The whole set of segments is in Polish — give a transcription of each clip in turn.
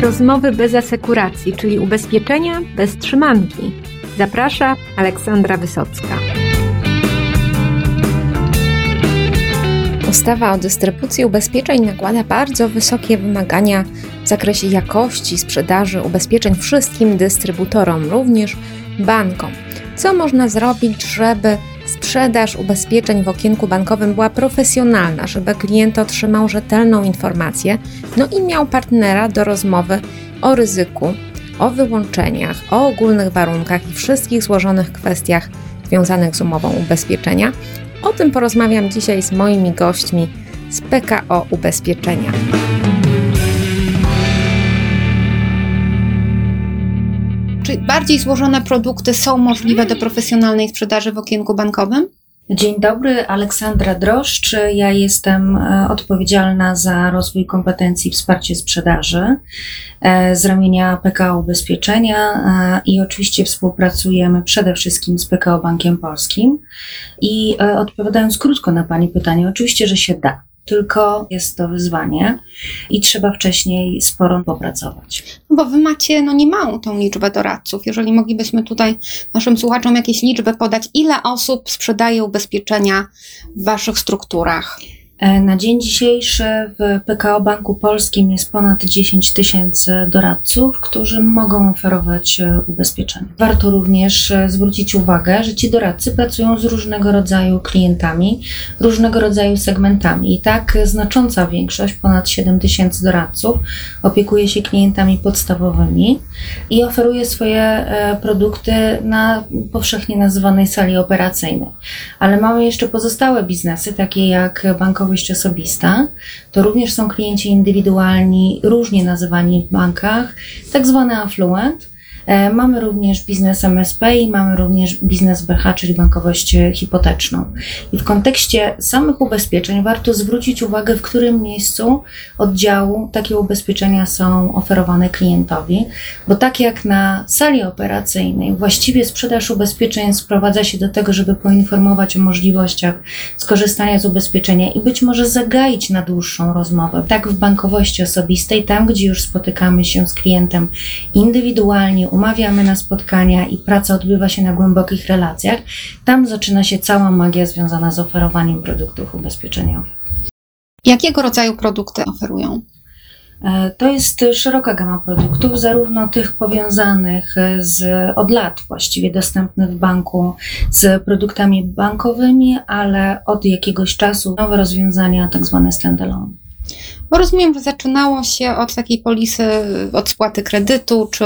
Rozmowy bez asekuracji, czyli ubezpieczenia bez trzymanki. Zaprasza Aleksandra Wysocka. Ustawa o dystrybucji ubezpieczeń nakłada bardzo wysokie wymagania w zakresie jakości sprzedaży ubezpieczeń wszystkim dystrybutorom, również bankom. Co można zrobić, żeby sprzedaż ubezpieczeń w okienku bankowym była profesjonalna, żeby klient otrzymał rzetelną informację, no i miał partnera do rozmowy o ryzyku, o wyłączeniach, o ogólnych warunkach i wszystkich złożonych kwestiach związanych z umową ubezpieczenia. O tym porozmawiam dzisiaj z moimi gośćmi z PKO Ubezpieczenia. Czy bardziej złożone produkty są możliwe do profesjonalnej sprzedaży w okienku bankowym? Dzień dobry, Aleksandra Droszcz. Ja jestem e, odpowiedzialna za rozwój kompetencji i wsparcie sprzedaży e, z ramienia PKO Ubezpieczenia e, i oczywiście współpracujemy przede wszystkim z PKO Bankiem Polskim. I odpowiadając krótko na Pani pytanie, oczywiście, że się da tylko jest to wyzwanie i trzeba wcześniej sporo popracować. No bo wy macie no niemałą tą liczbę doradców. Jeżeli moglibyśmy tutaj naszym słuchaczom jakieś liczby podać, ile osób sprzedaje ubezpieczenia w waszych strukturach? E, na dzień dzisiejszy w PKO Banku Polskim jest ponad 10 tysięcy doradców, którzy mogą oferować e, ubezpieczenia. Warto również e, zwrócić uwagę, że ci doradcy pracują z różnego rodzaju klientami, różnego rodzaju segmentami. I tak znacząca większość, ponad 7 tysięcy doradców, opiekuje się klientami podstawowymi i oferuje swoje produkty na powszechnie nazywanej sali operacyjnej. Ale mamy jeszcze pozostałe biznesy, takie jak bankowe bankowość osobista, to również są klienci indywidualni, różnie nazywani w bankach, tak zwany affluent, mamy również biznes MSP i mamy również biznes BH, czyli bankowość hipoteczną. I w kontekście samych ubezpieczeń warto zwrócić uwagę, w którym miejscu oddziału takie ubezpieczenia są oferowane klientowi, bo tak jak na sali operacyjnej, właściwie sprzedaż ubezpieczeń sprowadza się do tego, żeby poinformować o możliwościach skorzystania z ubezpieczenia i być może zagaić na dłuższą rozmowę. Tak w bankowości osobistej, tam gdzie już spotykamy się z klientem indywidualnie, umawiamy na spotkania i praca odbywa się na głębokich relacjach, tam zaczyna się cała magia związana z oferowaniem produktów ubezpieczeniowych. Jakiego rodzaju produkty oferują? E, to jest szeroka gama produktów, zarówno tych powiązanych z, od lat właściwie dostępnych w banku z produktami bankowymi, ale od jakiegoś czasu nowe rozwiązania, tak zwane standalone. Bo rozumiem, że zaczynało się od takiej polisy, od spłaty kredytu, czy,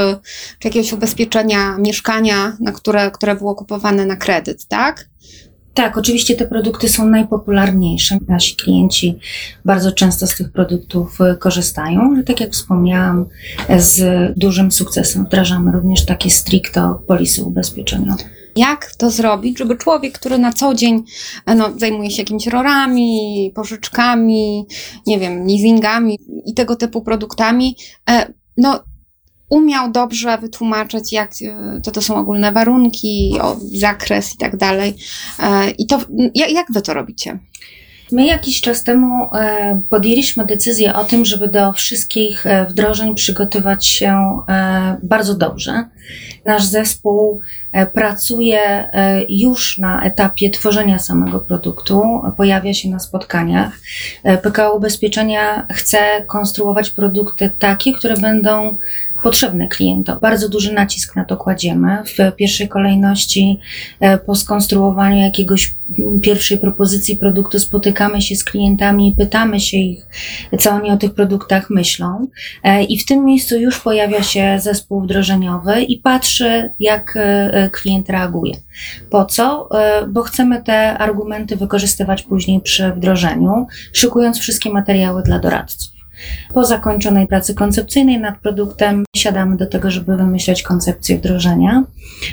czy jakiegoś ubezpieczenia mieszkania, na które, które było kupowane na kredyt, tak? Tak, oczywiście te produkty są najpopularniejsze. Nasi klienci bardzo często z tych produktów e, korzystają, ale tak jak wspomniałam, z dużym sukcesem wdrażamy również takie stricto polisy ubezpieczeniowe. Jak to zrobić, żeby człowiek, który na co dzień e, no, zajmuje się jakimiś rorami, pożyczkami, nie wiem, leasingami i tego typu produktami, e, no, umiał dobrze wytłumaczyć, jak e, to, to są ogólne warunki, o, zakres i tak dalej. I to, jak, jak wy to robicie? My jakiś czas temu e, podjęliśmy decyzję o tym, żeby do wszystkich e, wdrożeń przygotować się e, bardzo dobrze. Nasz zespół pracuje już na etapie tworzenia samego produktu, pojawia się na spotkaniach. PKO Ubezpieczenia chce konstruować produkty takie, które będą potrzebne klientom. Bardzo duży nacisk na to kładziemy. W pierwszej kolejności e, po skonstruowaniu jakiegoś pierwszej propozycji produktu spotykamy się z klientami i pytamy się ich, co oni o tych produktach myślą. E, I w tym miejscu już pojawia się zespół wdrożeniowy i patrzy, jak e, klient reaguje. Po co? Bo chcemy te argumenty wykorzystywać później przy wdrożeniu, szykując wszystkie materiały dla doradców. Po zakończonej pracy koncepcyjnej nad produktem siadamy do tego, żeby wymyślać koncepcję wdrożenia.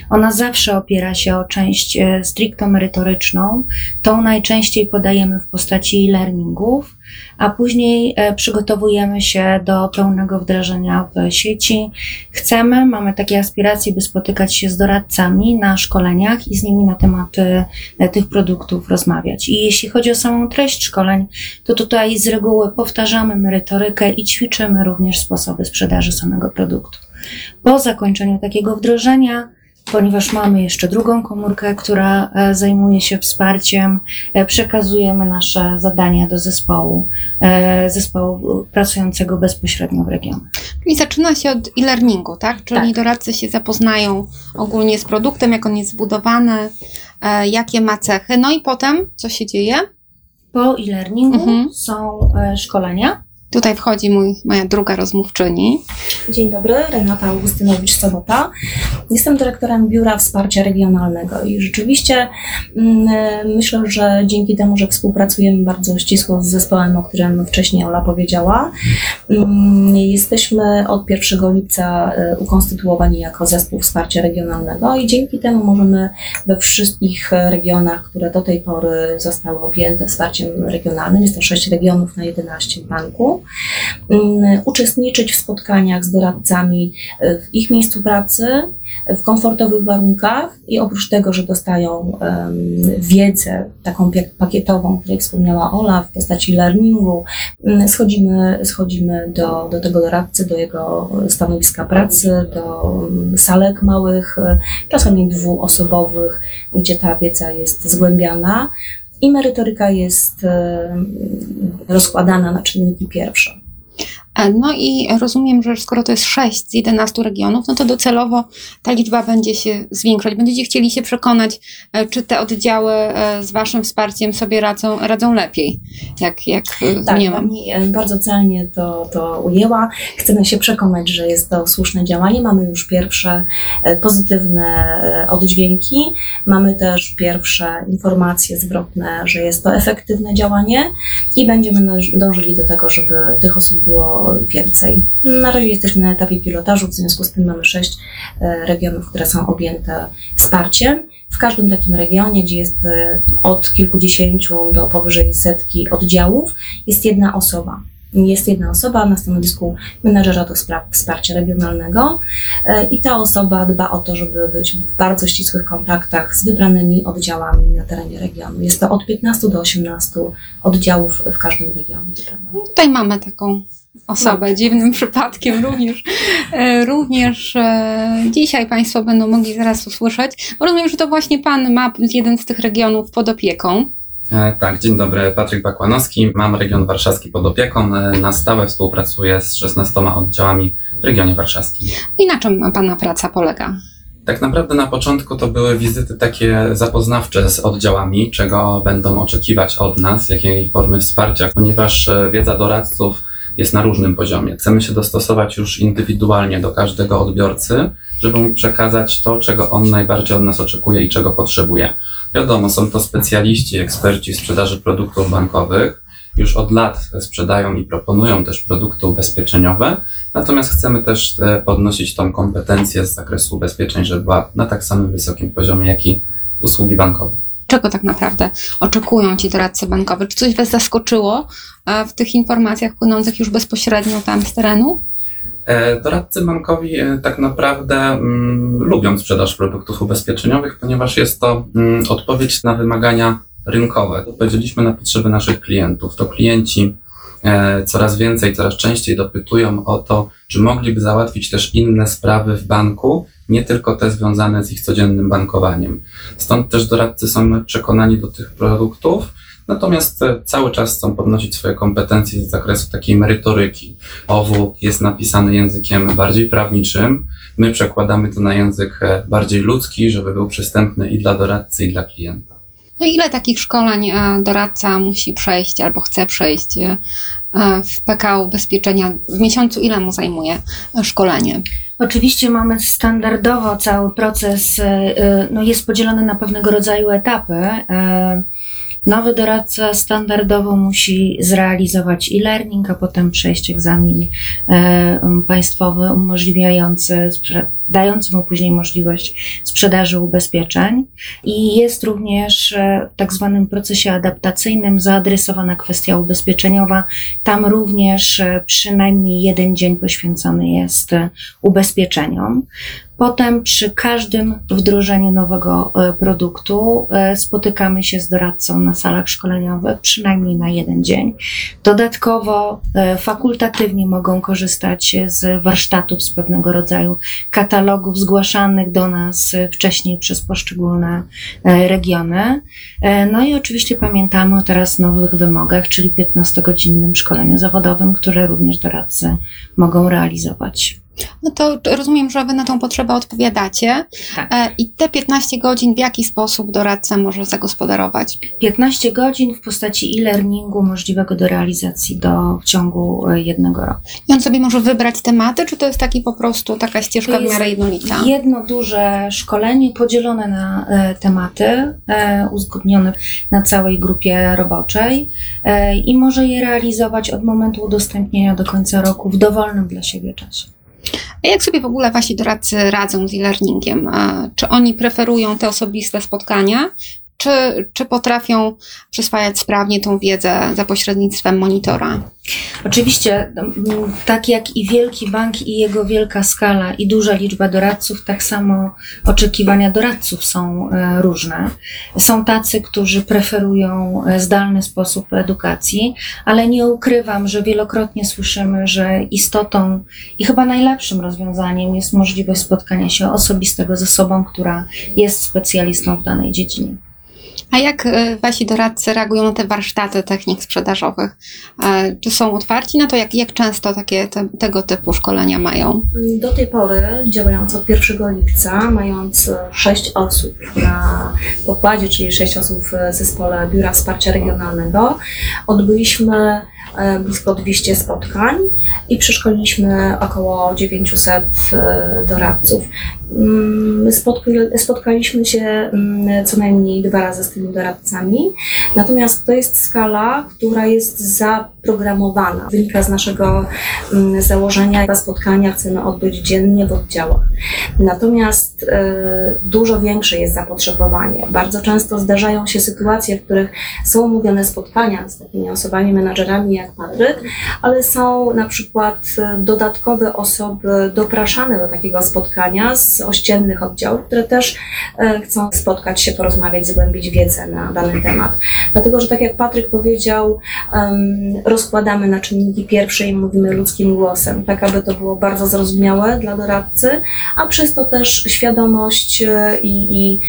Ona zawsze opiera się o część e, stricto merytoryczną. Tą najczęściej podajemy w postaci e-learningów, a później e, przygotowujemy się do pełnego wdrożenia w sieci. Chcemy, mamy takie aspiracje, by spotykać się z doradcami na szkoleniach i z nimi na temat e, tych produktów rozmawiać. I jeśli chodzi o samą treść szkoleń, to tutaj z reguły powtarzamy merytorykę i ćwiczymy również sposoby sprzedaży samego produktu. Po zakończeniu takiego wdrożenia, ponieważ mamy jeszcze drugą komórkę, która e, zajmuje się wsparciem, e, przekazujemy nasze zadania do zespołu, e, zespołu pracującego bezpośrednio w regionie. Czyli zaczyna się od e-learningu, tak? Czyli Tak. doradcy się zapoznają ogólnie z produktem, jak on jest zbudowany, jakie ma cechy. No i potem co się dzieje? Po e-learningu Mhm. są szkolenia. Tutaj wchodzi mój, moja druga rozmówczyni. Dzień dobry, Renata Augustynowicz-Sobota. Jestem dyrektorem Biura Wsparcia Regionalnego i rzeczywiście mm, myślę, że dzięki temu, że współpracujemy bardzo ścisło z zespołem, o którym wcześniej Ola powiedziała, mm, jesteśmy od 1 lipca e, ukonstytuowani jako zespół wsparcia regionalnego i dzięki temu możemy we wszystkich regionach, które do tej pory zostały objęte wsparciem regionalnym, jest to 6 regionów na 11 banku, uczestniczyć w spotkaniach z doradcami e, w ich miejscu pracy, w komfortowych warunkach i oprócz tego, że dostają wiedzę taką pakietową, o której wspomniała Ola, w postaci learningu, mm, schodzimy, schodzimy do, do tego doradcy, do jego stanowiska pracy, do mm, salek małych, e, czasami dwuosobowych, gdzie ta wiedza jest zgłębiana i merytoryka jest rozkładana na czynniki pierwsze. No i rozumiem, że skoro to jest 6 z 11 regionów, no to docelowo ta liczba będzie się zwiększać. Będziecie chcieli się przekonać, e, czy te oddziały e, z Waszym wsparciem sobie radzą, radzą lepiej, jak, jak e, Tak, nie mam. Pani bardzo celnie to, to ujęła. Chcemy się przekonać, że jest to słuszne działanie. Mamy już pierwsze pozytywne oddźwięki. Mamy też pierwsze informacje zwrotne, że jest to efektywne działanie i będziemy dąż- dążyli do tego, żeby tych osób było więcej. Na razie jesteśmy na etapie pilotażu, w związku z tym mamy sześć e, regionów, które są objęte wsparciem. W każdym takim regionie, gdzie jest e, od kilkudziesięciu do powyżej setki oddziałów, jest jedna osoba. Jest jedna osoba na stanowisku menedżera do spraw wsparcia regionalnego e, i ta osoba dba o to, żeby być w bardzo ścisłych kontaktach z wybranymi oddziałami na terenie regionu. Jest to od 15 do 18 oddziałów w każdym regionie. Tutaj mamy taką osobę, dziwnym przypadkiem również, e, również e, dzisiaj Państwo będą mogli zaraz usłyszeć, bo rozumiem, że to właśnie Pan ma jeden z tych regionów pod opieką. E, Tak, dzień dobry, Patryk Bakłanowski. Mam region warszawski pod opieką. Na stałe współpracuję z 16 oddziałami w regionie warszawskim. I na czym Pana praca polega? Tak naprawdę na początku to były wizyty takie zapoznawcze z oddziałami, czego będą oczekiwać od nas, jakiej formy wsparcia, ponieważ wiedza doradców jest na różnym poziomie. Chcemy się dostosować już indywidualnie do każdego odbiorcy, żeby mu przekazać to, czego on najbardziej od nas oczekuje i czego potrzebuje. Wiadomo, są to specjaliści, eksperci sprzedaży produktów bankowych. Już od lat sprzedają i proponują też produkty ubezpieczeniowe, natomiast chcemy też e, podnosić tą kompetencję z zakresu ubezpieczeń, żeby była na tak samym wysokim poziomie, jak i usługi bankowe. Czego tak naprawdę oczekują ci doradcy bankowi? Czy coś Was zaskoczyło e, w tych informacjach płynących już bezpośrednio tam z terenu? E, Doradcy bankowi e, tak naprawdę mm, lubią sprzedaż produktów ubezpieczeniowych, ponieważ jest to mm, odpowiedź na wymagania rynkowe. Odpowiedzieliśmy na potrzeby naszych klientów. To klienci coraz więcej, coraz częściej dopytują o to, czy mogliby załatwić też inne sprawy w banku, nie tylko te związane z ich codziennym bankowaniem. Stąd też doradcy są przekonani do tych produktów, natomiast e, cały czas chcą podnosić swoje kompetencje z zakresu takiej merytoryki. OWU jest napisany językiem bardziej prawniczym. My przekładamy to na język e, bardziej ludzki, żeby był przystępny i dla doradcy, i dla klienta. No ile takich szkoleń e, doradca musi przejść albo chce przejść e, w PKO Ubezpieczenia? W miesiącu ile mu zajmuje e, szkolenie? Oczywiście mamy standardowo cały proces, e, e, no jest podzielony na pewnego rodzaju etapy. Nowy doradca standardowo musi zrealizować e-learning, a potem przejść egzamin e, państwowy umożliwiający, dający mu później możliwość sprzedaży ubezpieczeń. I jest również e, w tak zwanym procesie adaptacyjnym zaadresowana kwestia ubezpieczeniowa. Tam również e, przynajmniej jeden dzień poświęcony jest ubezpieczeniom. Potem przy każdym wdrożeniu nowego e, produktu e, spotykamy się z doradcą na salach szkoleniowych przynajmniej na jeden dzień. Dodatkowo e, fakultatywnie mogą korzystać z warsztatów z pewnego rodzaju katalogów zgłaszanych do nas wcześniej przez poszczególne regiony. No i oczywiście pamiętamy o teraz nowych wymogach, czyli 15-godzinnym szkoleniu zawodowym, które również doradcy mogą realizować. No to rozumiem, że Wy na tą potrzebę odpowiadacie. Tak. E, I te 15 godzin w jaki sposób doradca może zagospodarować? 15 godzin w postaci e-learningu możliwego do realizacji do, w ciągu e, jednego roku. I on sobie może wybrać tematy, czy to jest taki po prostu taka ścieżka w miarę jednolita? Jedno duże szkolenie podzielone na e, tematy, e, uzgodnione na całej grupie roboczej e, i może je realizować od momentu udostępnienia do końca roku w dowolnym dla siebie czasie. A jak sobie w ogóle Wasi doradcy radzą z e-learningiem? Czy oni preferują te osobiste spotkania, czy, czy potrafią przyswajać sprawnie tą wiedzę za pośrednictwem monitora? Oczywiście, m, tak jak i wielki bank i jego wielka skala i duża liczba doradców, tak samo oczekiwania doradców są e, różne. Są tacy, którzy preferują e, zdalny sposób edukacji, ale nie ukrywam, że wielokrotnie słyszymy, że istotą i chyba najlepszym rozwiązaniem jest możliwość spotkania się osobistego ze sobą, która jest specjalistą w danej dziedzinie. A jak e, Wasi doradcy reagują na te warsztaty technik sprzedażowych? E, Czy są otwarci na to? Jak, jak często takie te, tego typu szkolenia mają? Do tej pory, działając od 1 lipca, mając e, sześć osób na pokładzie, czyli sześć osób w zespole Biura Wsparcia Regionalnego, odbyliśmy blisko 200 spotkań i przeszkoliliśmy około 900 e, doradców. Mm, spotka- Spotkaliśmy się mm, co najmniej dwa razy z tymi doradcami, natomiast to jest skala, która jest zaprogramowana. Wynika z naszego mm, założenia, te spotkania chcemy odbyć dziennie w oddziałach. Natomiast e, dużo większe jest zapotrzebowanie. Bardzo często zdarzają się sytuacje, w których są umówione spotkania z takimi osobami, menadżerami jak Patryk, ale są na przykład e, dodatkowe osoby dopraszane do takiego spotkania z ościennych oddziałów, które też e, chcą spotkać się, porozmawiać, zgłębić wiedzę na dany temat. Dlatego, że tak jak Patryk powiedział, rozkładamy na czynniki pierwsze i mówimy ludzkim głosem, tak aby to było bardzo zrozumiałe dla doradcy, a przez to też świadomość e, i, i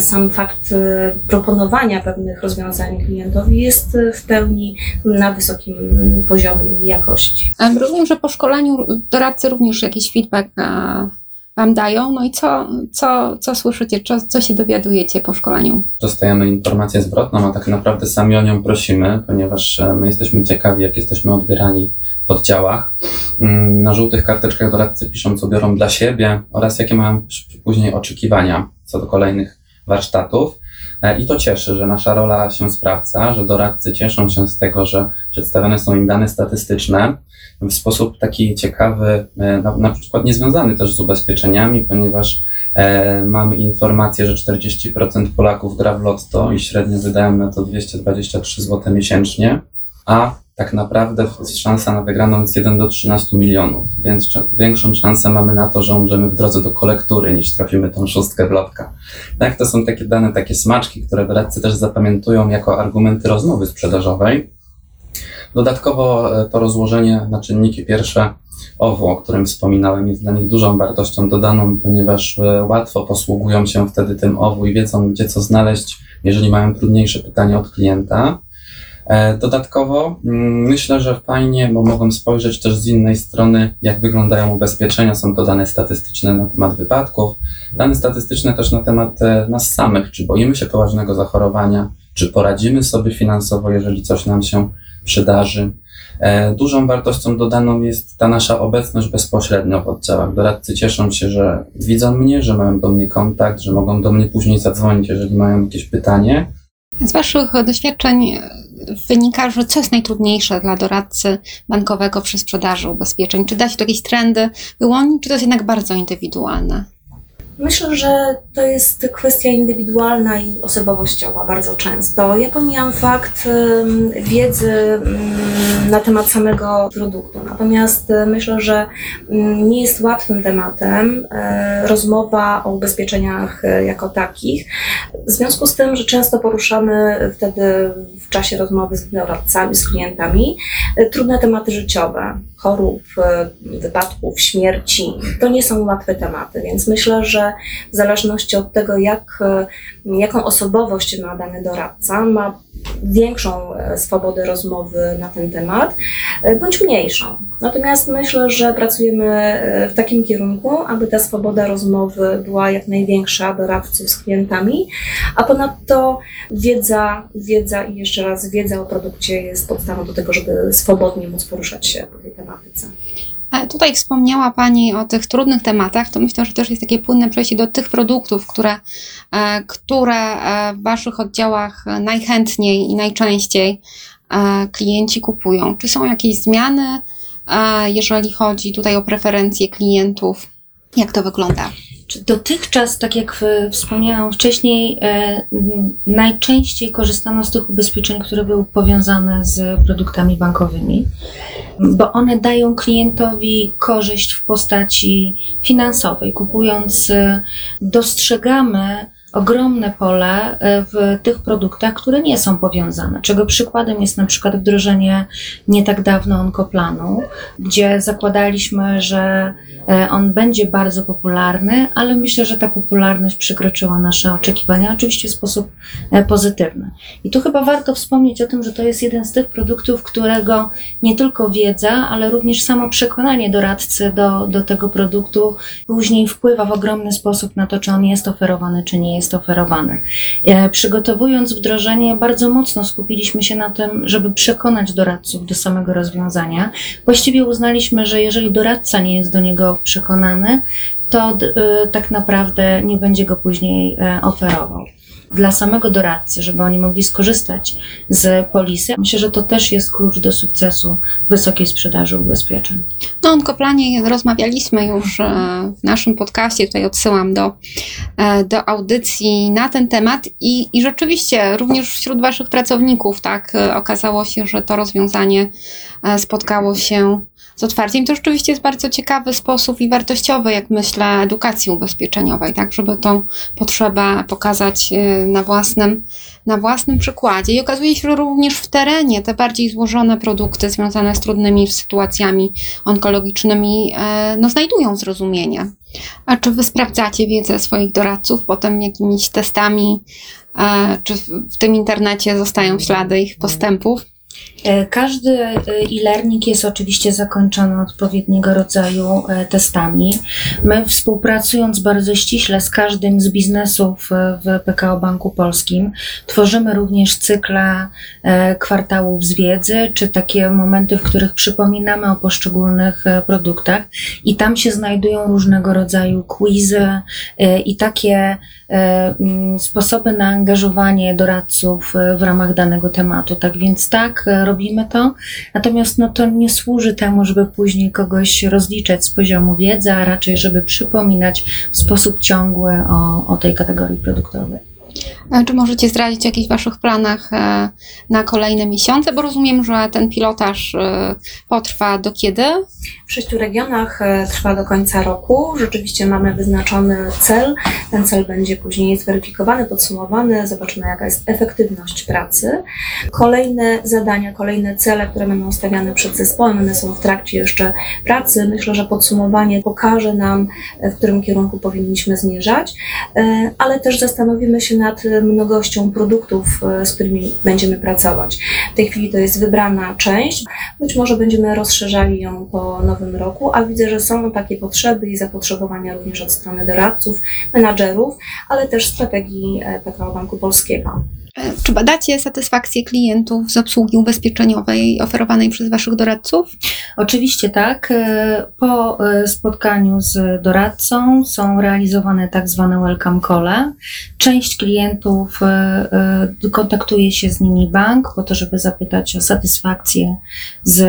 sam fakt e, proponowania pewnych rozwiązań klientowi jest e, w pełni na wysokim poziomie jakości. Rozumiem, że po szkoleniu doradcy również jakiś feedback e, Wam dają. No i co, co, co słyszycie, co, co się dowiadujecie po szkoleniu? Dostajemy informację zwrotną, a tak naprawdę sami o nią prosimy, ponieważ e, my jesteśmy ciekawi, jak jesteśmy odbierani w oddziałach. Mm, Na żółtych karteczkach doradcy piszą, co biorą dla siebie oraz jakie mają później oczekiwania co do kolejnych warsztatów. E, I to cieszy, że nasza rola się sprawdza, że doradcy cieszą się z tego, że przedstawione są im dane statystyczne w sposób taki ciekawy, e, na, na przykład niezwiązany też z ubezpieczeniami, ponieważ e, mamy informację, że 40% Polaków gra w lotto i średnio wydają na to 223 zł miesięcznie, a tak naprawdę szansa na wygraną jest 1 do 13 milionów, więc większą szansę mamy na to, że umrzemy w drodze do kolektury, niż trafimy tą szóstkę w lotka. Tak, to są takie dane, takie smaczki, które doradcy też zapamiętują jako argumenty rozmowy sprzedażowej. Dodatkowo e, to rozłożenie na czynniki pierwsze OWO, o którym wspominałem, jest dla nich dużą wartością dodaną, ponieważ e, łatwo posługują się wtedy tym OWO i wiedzą, gdzie co znaleźć, jeżeli mają trudniejsze pytanie od klienta. E, Dodatkowo mm, myślę, że fajnie, bo mogą spojrzeć też z innej strony, jak wyglądają ubezpieczenia. Są to dane statystyczne na temat wypadków, dane statystyczne też na temat e, nas samych, czy boimy się poważnego zachorowania, czy poradzimy sobie finansowo, jeżeli coś nam się przydarzy. E, Dużą wartością dodaną jest ta nasza obecność bezpośrednio w oddziałach. Doradcy cieszą się, że widzą mnie, że mają do mnie kontakt, że mogą do mnie później zadzwonić, jeżeli mają jakieś pytanie. Z Waszych doświadczeń wynika, że co jest najtrudniejsze dla doradcy bankowego przy sprzedaży ubezpieczeń? Czy da się tu jakieś trendy wyłonić, czy to jest jednak bardzo indywidualne? Myślę, że to jest kwestia indywidualna i osobowościowa bardzo często. Ja pomijam fakt wiedzy na temat samego produktu. Natomiast e, myślę, że nie jest łatwym tematem e, rozmowa o ubezpieczeniach e, jako takich. W związku z tym, że często poruszamy wtedy w czasie rozmowy z doradcami, z klientami trudne tematy życiowe, chorób, wypadków, śmierci. To nie są łatwe tematy, więc myślę, że w zależności od tego, jak, e, jaką osobowość ma dany doradca, ma większą e, swobodę rozmowy na ten temat, e, bądź mniejszą. Natomiast myślę, że pracujemy w takim kierunku, aby ta swoboda rozmowy była jak największa doradców z klientami, a ponadto wiedza, wiedza i jeszcze raz wiedza o produkcie jest podstawą do tego, żeby swobodnie móc poruszać się po tej tematyce. Tutaj wspomniała Pani o tych trudnych tematach, to myślę, że też jest takie płynne przejście do tych produktów, które, e, które e, w Waszych oddziałach najchętniej i najczęściej e, klienci kupują. Czy są jakieś zmiany, jeżeli chodzi tutaj o preferencje klientów? Jak to wygląda? Dotychczas, tak jak e, wspomniałam wcześniej, e, najczęściej korzystano z tych ubezpieczeń, które były powiązane z produktami bankowymi, bo one dają klientowi korzyść w postaci finansowej. Kupując, e, dostrzegamy ogromne pole e, w tych produktach, które nie są powiązane. Czego przykładem jest na przykład wdrożenie nie tak dawno onkoplanu, gdzie zakładaliśmy, że e, on będzie bardzo popularny, ale myślę, że ta popularność przekroczyła nasze oczekiwania, oczywiście w sposób e, pozytywny. I tu chyba warto wspomnieć o tym, że to jest jeden z tych produktów, którego nie tylko wiedza, ale również samo przekonanie doradcy do, do tego produktu później wpływa w ogromny sposób na to, czy on jest oferowany, czy nie jest oferowany. E, Przygotowując wdrożenie, bardzo mocno skupiliśmy się na tym, żeby przekonać doradców do samego rozwiązania. Właściwie uznaliśmy, że jeżeli doradca nie jest do niego przekonany, to y, tak naprawdę nie będzie go później e, oferował. Dla samego doradcy, żeby oni mogli skorzystać z polisy, myślę, że to też jest klucz do sukcesu wysokiej sprzedaży ubezpieczeń. No, Onkoplanie rozmawialiśmy już e, w naszym podcaście, tutaj odsyłam do, e, do audycji na ten temat. I, i rzeczywiście również wśród Waszych pracowników, tak, e, okazało się, że to rozwiązanie spotkało się z otwarciem. To rzeczywiście jest bardzo ciekawy sposób i wartościowy, jak myślę, edukacji ubezpieczeniowej, tak, żeby tą potrzebę pokazać e, na własnym, na własnym przykładzie. I okazuje się, że również w terenie te bardziej złożone produkty związane z trudnymi sytuacjami onkologicznymi e, no, znajdują zrozumienie. A czy wy sprawdzacie wiedzę swoich doradców potem jakimiś testami, e, czy w tym internecie zostają ślady ich postępów? E, Każdy e, e-learning jest oczywiście zakończony odpowiedniego rodzaju e, testami. My współpracując bardzo ściśle z każdym z biznesów w PKO Banku Polskim, tworzymy również cykle kwartałów z wiedzy, czy takie momenty, w których przypominamy o poszczególnych produktach i tam się znajdują różnego rodzaju quizy i takie sposoby na angażowanie doradców w ramach danego tematu. Tak więc tak, robimy to. Natomiast no, to nie służy temu, żeby później kogoś rozliczać z poziomu wiedzy, a raczej, żeby przypominać w sposób ciągły o, o tej kategorii produktowej. Czy możecie zdradzić o jakichś Waszych planach e, na kolejne miesiące? Bo rozumiem, że ten pilotaż e, potrwa do kiedy? W sześciu regionach e, trwa do końca roku. Rzeczywiście mamy wyznaczony cel. Ten cel będzie później zweryfikowany, podsumowany. Zobaczymy, jaka jest efektywność pracy. Kolejne zadania, kolejne cele, które będą ustawiane przed zespołem, one są w trakcie jeszcze pracy. Myślę, że podsumowanie pokaże nam, w którym kierunku powinniśmy zmierzać, ale też zastanowimy się nad mnogością produktów, e, z którymi będziemy pracować. W tej chwili to jest wybrana część. Być może będziemy rozszerzali ją po nowym roku, a widzę, że są takie potrzeby i zapotrzebowania również od strony doradców, menadżerów, ale też strategii e, PKO Banku Polskiego. Czy badacie satysfakcję klientów z obsługi ubezpieczeniowej oferowanej przez Waszych doradców? Oczywiście tak. E, Po e, spotkaniu z doradcą są realizowane tak zwane welcome call. Część klientów e, kontaktuje się z nimi bank po to, żeby zapytać o satysfakcję z,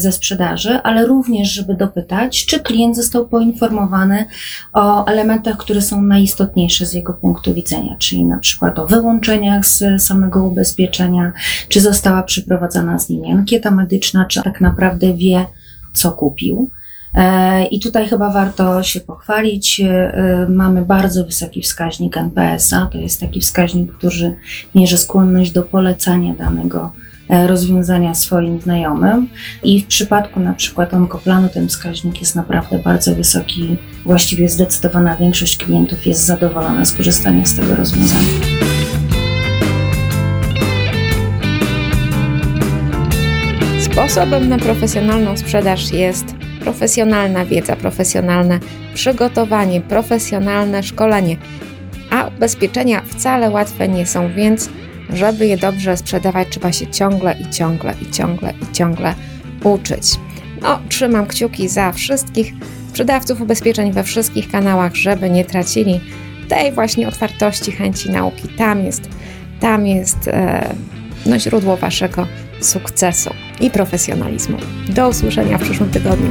ze sprzedaży, ale również, żeby dopytać, czy klient został poinformowany o elementach, które są najistotniejsze z jego punktu widzenia, czyli na przykład o wyłączeniach z samego ubezpieczenia, czy została przeprowadzana z nimi ankieta medyczna, czy tak naprawdę wie, co kupił. E, I tutaj chyba warto się pochwalić. E, Mamy bardzo wysoki wskaźnik NPS-a. To jest taki wskaźnik, który mierzy skłonność do polecania danego e, rozwiązania swoim znajomym. I w przypadku na przykład onkoplanu ten wskaźnik jest naprawdę bardzo wysoki. Właściwie zdecydowana większość klientów jest zadowolona z korzystania z tego rozwiązania. Sposobem na profesjonalną sprzedaż jest profesjonalna wiedza, profesjonalne przygotowanie, profesjonalne szkolenie. A ubezpieczenia wcale łatwe nie są, więc żeby je dobrze sprzedawać, trzeba się ciągle i ciągle i ciągle i ciągle uczyć. No, trzymam kciuki za wszystkich sprzedawców ubezpieczeń we wszystkich kanałach, żeby nie tracili tej właśnie otwartości, chęci nauki. Tam jest, tam jest e, no, źródło waszego sukcesu i profesjonalizmu. Do usłyszenia w przyszłym tygodniu.